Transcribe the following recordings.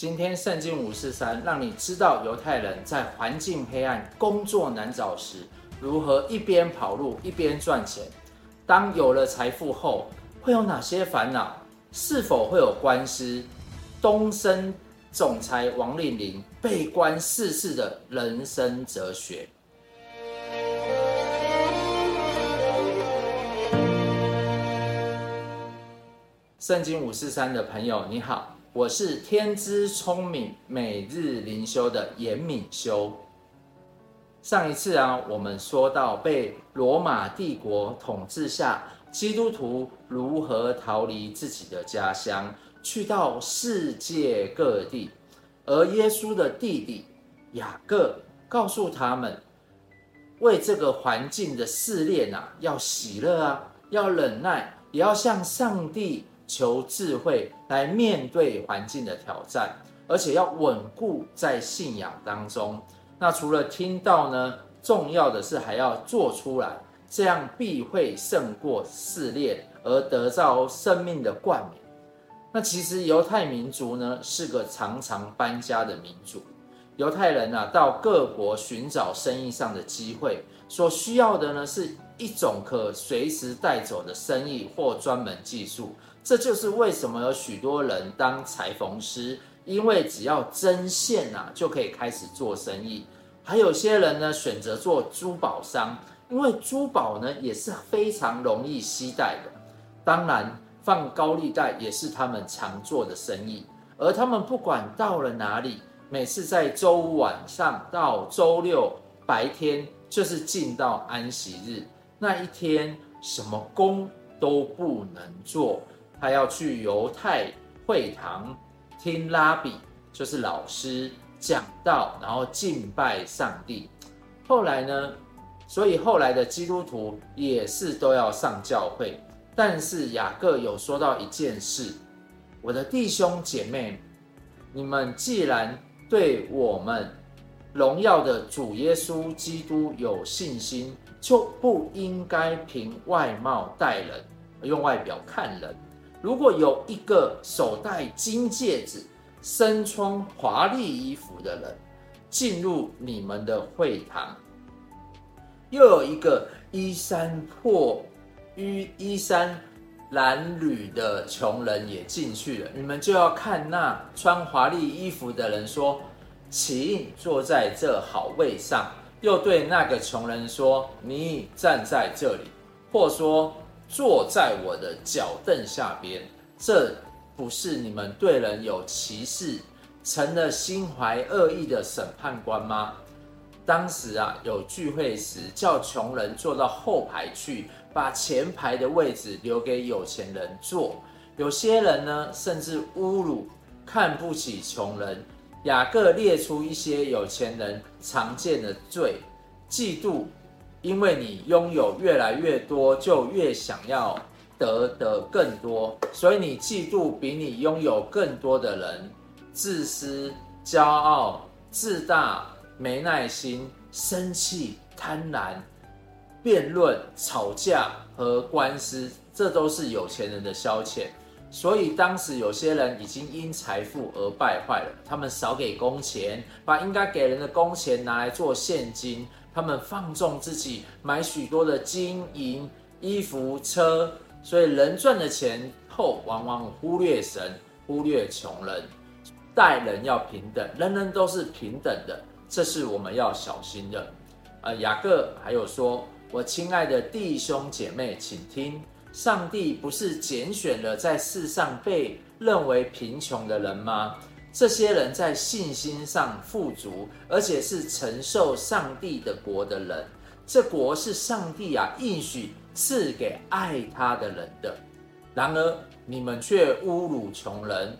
今天圣经五四三，让你知道犹太人在环境黑暗、工作难找时，如何一边跑路一边赚钱。当有了财富后，会有哪些烦恼？是否会有官司？东森总裁王令麟被官四世的人生哲学。圣经五四三的朋友，你好。我是天资聪明、每日灵修的严敏修。上一次啊，我们说到被罗马帝国统治下，基督徒如何逃离自己的家乡，去到世界各地。而耶稣的弟弟雅各告诉他们，为这个环境的试炼啊，要喜乐啊，要忍耐，也要向上帝。求智慧来面对环境的挑战，而且要稳固在信仰当中。那除了听到呢，重要的是还要做出来，这样必会胜过试炼，而得到生命的冠冕。那其实犹太民族呢，是个常常搬家的民族。犹太人啊，到各国寻找生意上的机会，所需要的呢，是一种可随时带走的生意或专门技术。这就是为什么有许多人当裁缝师，因为只要针线啊，就可以开始做生意。还有些人呢，选择做珠宝商，因为珠宝呢也是非常容易携带的。当然，放高利贷也是他们常做的生意。而他们不管到了哪里，每次在周五晚上到周六白天，就是进到安息日那一天，什么工都不能做。他要去犹太会堂听拉比，就是老师讲道，然后敬拜上帝。后来呢，所以后来的基督徒也是都要上教会。但是雅各有说到一件事：我的弟兄姐妹，你们既然对我们荣耀的主耶稣基督有信心，就不应该凭外貌待人，用外表看人。如果有一个手戴金戒指、身穿华丽衣服的人进入你们的会堂，又有一个衣衫破、衣衣衫褴褛的穷人也进去了，你们就要看那穿华丽衣服的人说：“请坐在这好位上。”又对那个穷人说：“你站在这里。”或说。坐在我的脚凳下边，这不是你们对人有歧视，成了心怀恶意的审判官吗？当时啊，有聚会时，叫穷人坐到后排去，把前排的位置留给有钱人坐。有些人呢，甚至侮辱、看不起穷人。雅各列出一些有钱人常见的罪：嫉妒。因为你拥有越来越多，就越想要得的更多，所以你嫉妒比你拥有更多的人。自私、骄傲、自大、没耐心、生气、贪婪、辩论、吵架和官司，这都是有钱人的消遣。所以当时有些人已经因财富而败坏了，他们少给工钱，把应该给人的工钱拿来做现金。他们放纵自己，买许多的金银、衣服、车，所以人赚了钱后，往往忽略神，忽略穷人。待人要平等，人人都是平等的，这是我们要小心的。呃，雅各还有说：“我亲爱的弟兄姐妹，请听，上帝不是拣选了在世上被认为贫穷的人吗？”这些人在信心上富足，而且是承受上帝的国的人。这国是上帝啊应许赐给爱他的人的。然而你们却侮辱穷人。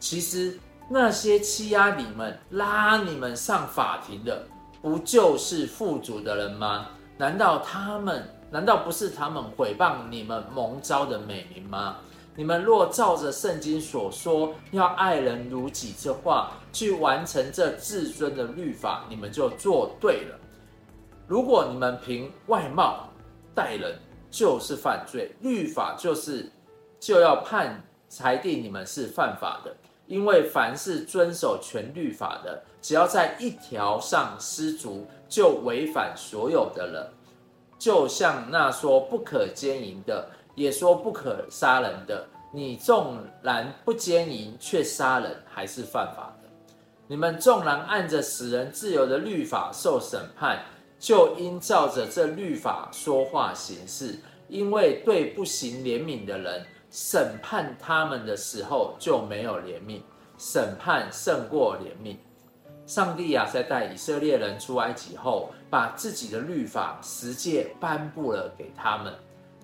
其实那些欺压你们、拉你们上法庭的，不就是富足的人吗？难道他们？难道不是他们毁谤你们蒙召的美名吗？你们若照着圣经所说，要爱人如己这话去完成这至尊的律法，你们就做对了。如果你们凭外貌待人，就是犯罪，律法就是就要判裁定你们是犯法的。因为凡是遵守全律法的，只要在一条上失足，就违反所有的了。就像那说不可奸淫的，也说不可杀人的，你纵然不奸淫，却杀人，还是犯法的。你们纵然按着使人自由的律法受审判，就应照着这律法说话行事。因为对不行怜悯的人，审判他们的时候就没有怜悯，审判胜过怜悯。上帝啊，在带以色列人出埃及后，把自己的律法十诫颁布了给他们。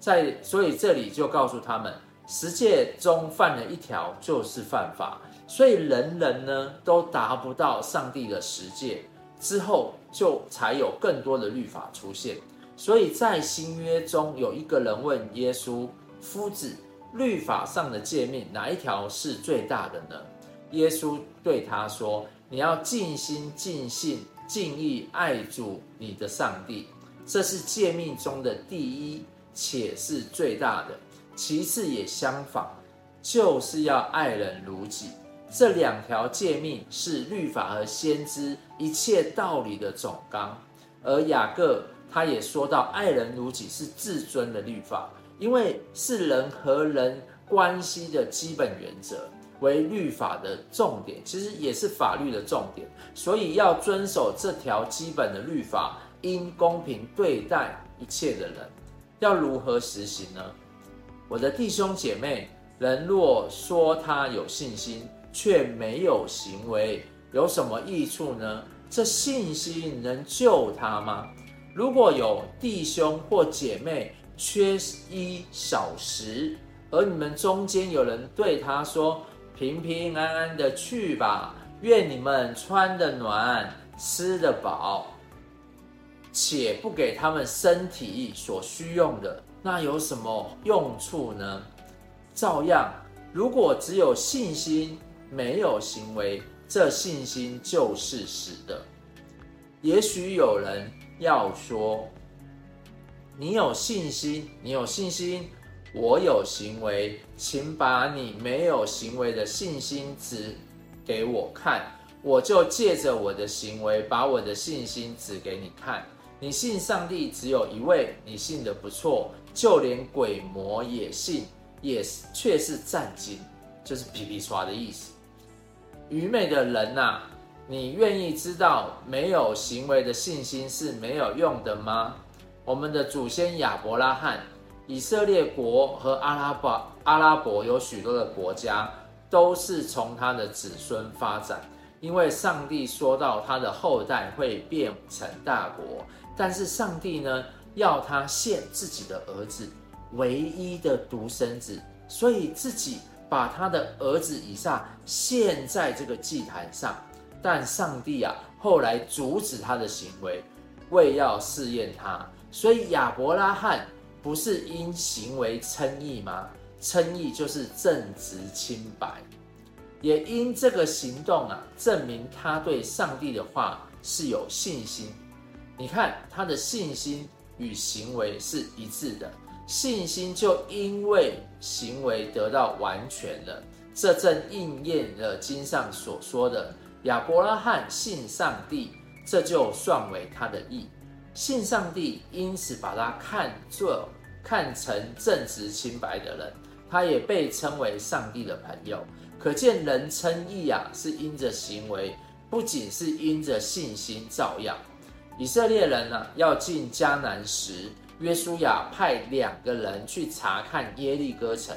在所以这里就告诉他们，十诫中犯了一条就是犯法，所以人人呢都达不到上帝的十诫。之后就才有更多的律法出现。所以在新约中，有一个人问耶稣：“夫子，律法上的诫命哪一条是最大的呢？”耶稣对他说：“你要尽心、尽性、尽意爱主你的上帝，这是诫命中的第一，且是最大的。其次也相仿，就是要爱人如己。这两条诫命是律法和先知一切道理的总纲。而雅各。”他也说到，爱人如己是至尊的律法，因为是人和人关系的基本原则，为律法的重点，其实也是法律的重点。所以要遵守这条基本的律法，应公平对待一切的人。要如何实行呢？我的弟兄姐妹，人若说他有信心，却没有行为，有什么益处呢？这信心能救他吗？如果有弟兄或姐妹缺衣少食，而你们中间有人对他说：“平平安安的去吧，愿你们穿得暖，吃得饱，且不给他们身体所需用的，那有什么用处呢？”照样，如果只有信心，没有行为，这信心就是死的。也许有人。要说，你有信心，你有信心，我有行为，请把你没有行为的信心指给我看，我就借着我的行为把我的信心指给你看。你信上帝只有一位，你信得不错，就连鬼魔也信，也是却是战惊，就是皮皮刷的意思。愚昧的人呐、啊！你愿意知道没有行为的信心是没有用的吗？我们的祖先亚伯拉罕、以色列国和阿拉伯阿拉伯有许多的国家都是从他的子孙发展，因为上帝说到他的后代会变成大国，但是上帝呢，要他献自己的儿子，唯一的独生子，所以自己把他的儿子以撒献在这个祭坛上。但上帝啊，后来阻止他的行为，为要试验他。所以亚伯拉罕不是因行为称义吗？称义就是正直清白，也因这个行动啊，证明他对上帝的话是有信心。你看他的信心与行为是一致的，信心就因为行为得到完全了。这正应验了经上所说的。亚伯拉罕信上帝，这就算为他的义。信上帝，因此把他看作看成正直清白的人，他也被称为上帝的朋友。可见人称义啊，是因着行为，不仅是因着信心照样。以色列人呢、啊，要进迦南时，约书亚派两个人去查看耶利哥城。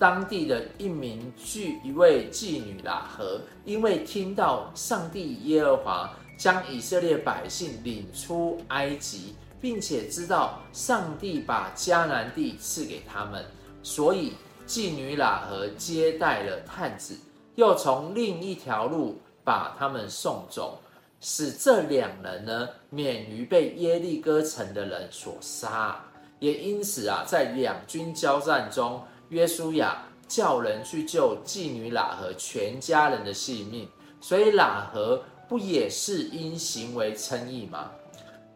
当地的一名妓一位妓女喇合，因为听到上帝耶和华将以色列百姓领出埃及，并且知道上帝把迦南地赐给他们，所以妓女喇合接待了探子，又从另一条路把他们送走，使这两人呢免于被耶利哥城的人所杀。也因此啊，在两军交战中。约书亚叫人去救妓女喇合全家人的性命，所以喇合不也是因行为称义吗？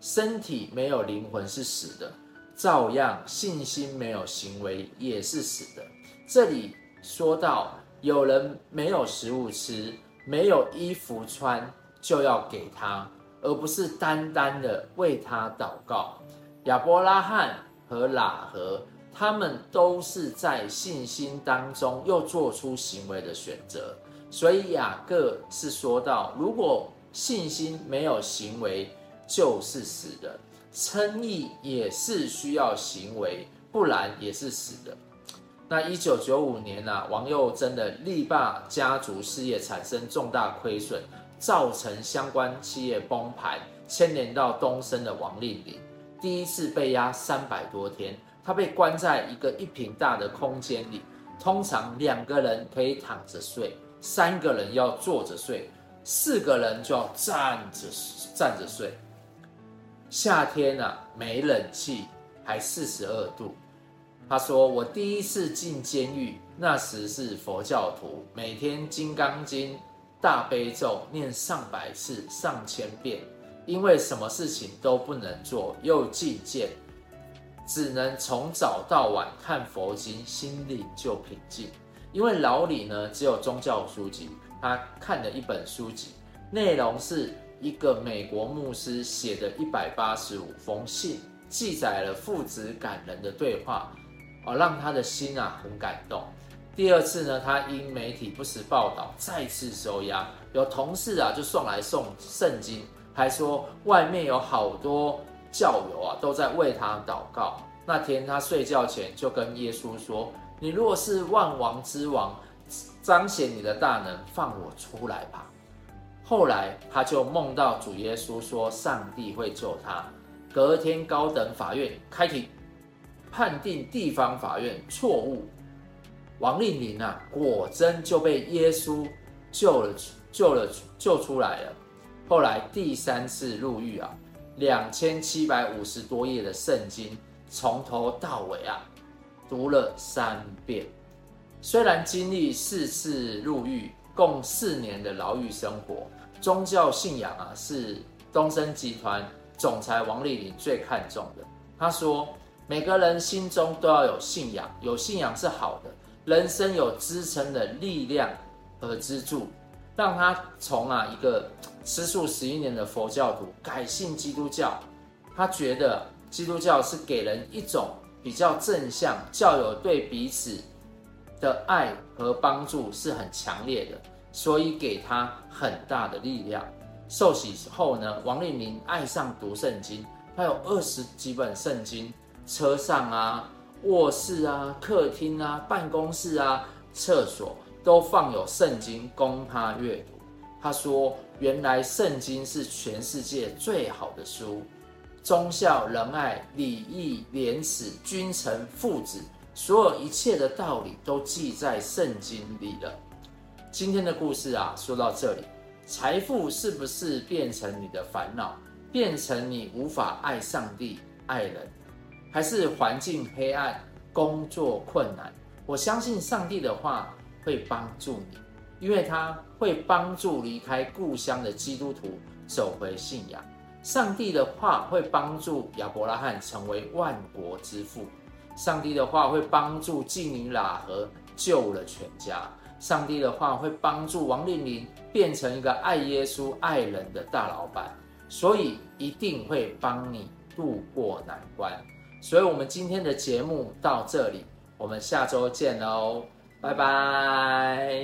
身体没有灵魂是死的，照样信心没有行为也是死的。这里说到有人没有食物吃，没有衣服穿，就要给他，而不是单单的为他祷告。亚伯拉罕和喇合，他们都是在信心当中又做出行为的选择。所以雅各是说到，如果信心没有行为，就是死的。称义也是需要行为，不然也是死的。那一九九五年啊，王又曾的力霸家族事业产生重大亏损，造成相关企业崩盘，牵连到东森的王令麟，第一次被压三百多天，他被关在一个一坪大的空间里，通常两个人可以躺着睡，三个人要坐着睡，四个人就要站着站着睡。夏天啊，没冷气，还四十二度。他说：“我第一次进监狱，那时是佛教徒，每天《金刚经》、大悲咒念上百次、上千遍，因为什么事情都不能做，又禁见，只能从早到晚看佛经，心里就平静。因为牢里呢只有宗教书籍，他看了一本书籍，内容是。”一个美国牧师写的一百八十五封信，记载了父子感人的对话，哦，让他的心啊很感动。第二次呢，他因媒体不实报道再次收押，有同事啊就送来送圣经，还说外面有好多教友啊都在为他祷告。那天他睡觉前就跟耶稣说：“你若是万王之王，彰显你的大能，放我出来吧。”后来他就梦到主耶稣说，上帝会救他。隔天高等法院开庭，判定地方法院错误，王令麟啊，果真就被耶稣救了，救了，救出来了。后来第三次入狱啊，两千七百五十多页的圣经，从头到尾啊，读了三遍。虽然经历四次入狱。共四年的牢狱生活，宗教信仰啊是东森集团总裁王令麟最看重的。他说，每个人心中都要有信仰，有信仰是好的，人生有支撑的力量和支柱，让他从啊一个吃素十一年的佛教徒改信基督教。他觉得基督教是给人一种比较正向、教友对彼此。的爱和帮助是很强烈的，所以给他很大的力量。受洗后呢，王令麟爱上读圣经，他有二十几本圣经，车上啊、卧室啊、客厅啊、办公室啊、厕所都放有圣经供他阅读。他说：“原来圣经是全世界最好的书，忠孝仁爱礼义廉耻君臣父子。”所有一切的道理都记在圣经里了。今天的故事啊，说到这里，财富是不是变成你的烦恼，变成你无法爱上帝、爱人，还是环境黑暗、工作困难？我相信上帝的话会帮助你，因为他会帮助离开故乡的基督徒走回信仰。上帝的话会帮助亚伯拉罕成为万国之父。上帝的话会帮助妓女喇合救了全家。上帝的话会帮助王令麟变成一个爱耶稣、爱人的大老板，所以一定会帮你渡过难关。所以，我们今天的节目到这里，我们下周见喽，拜拜。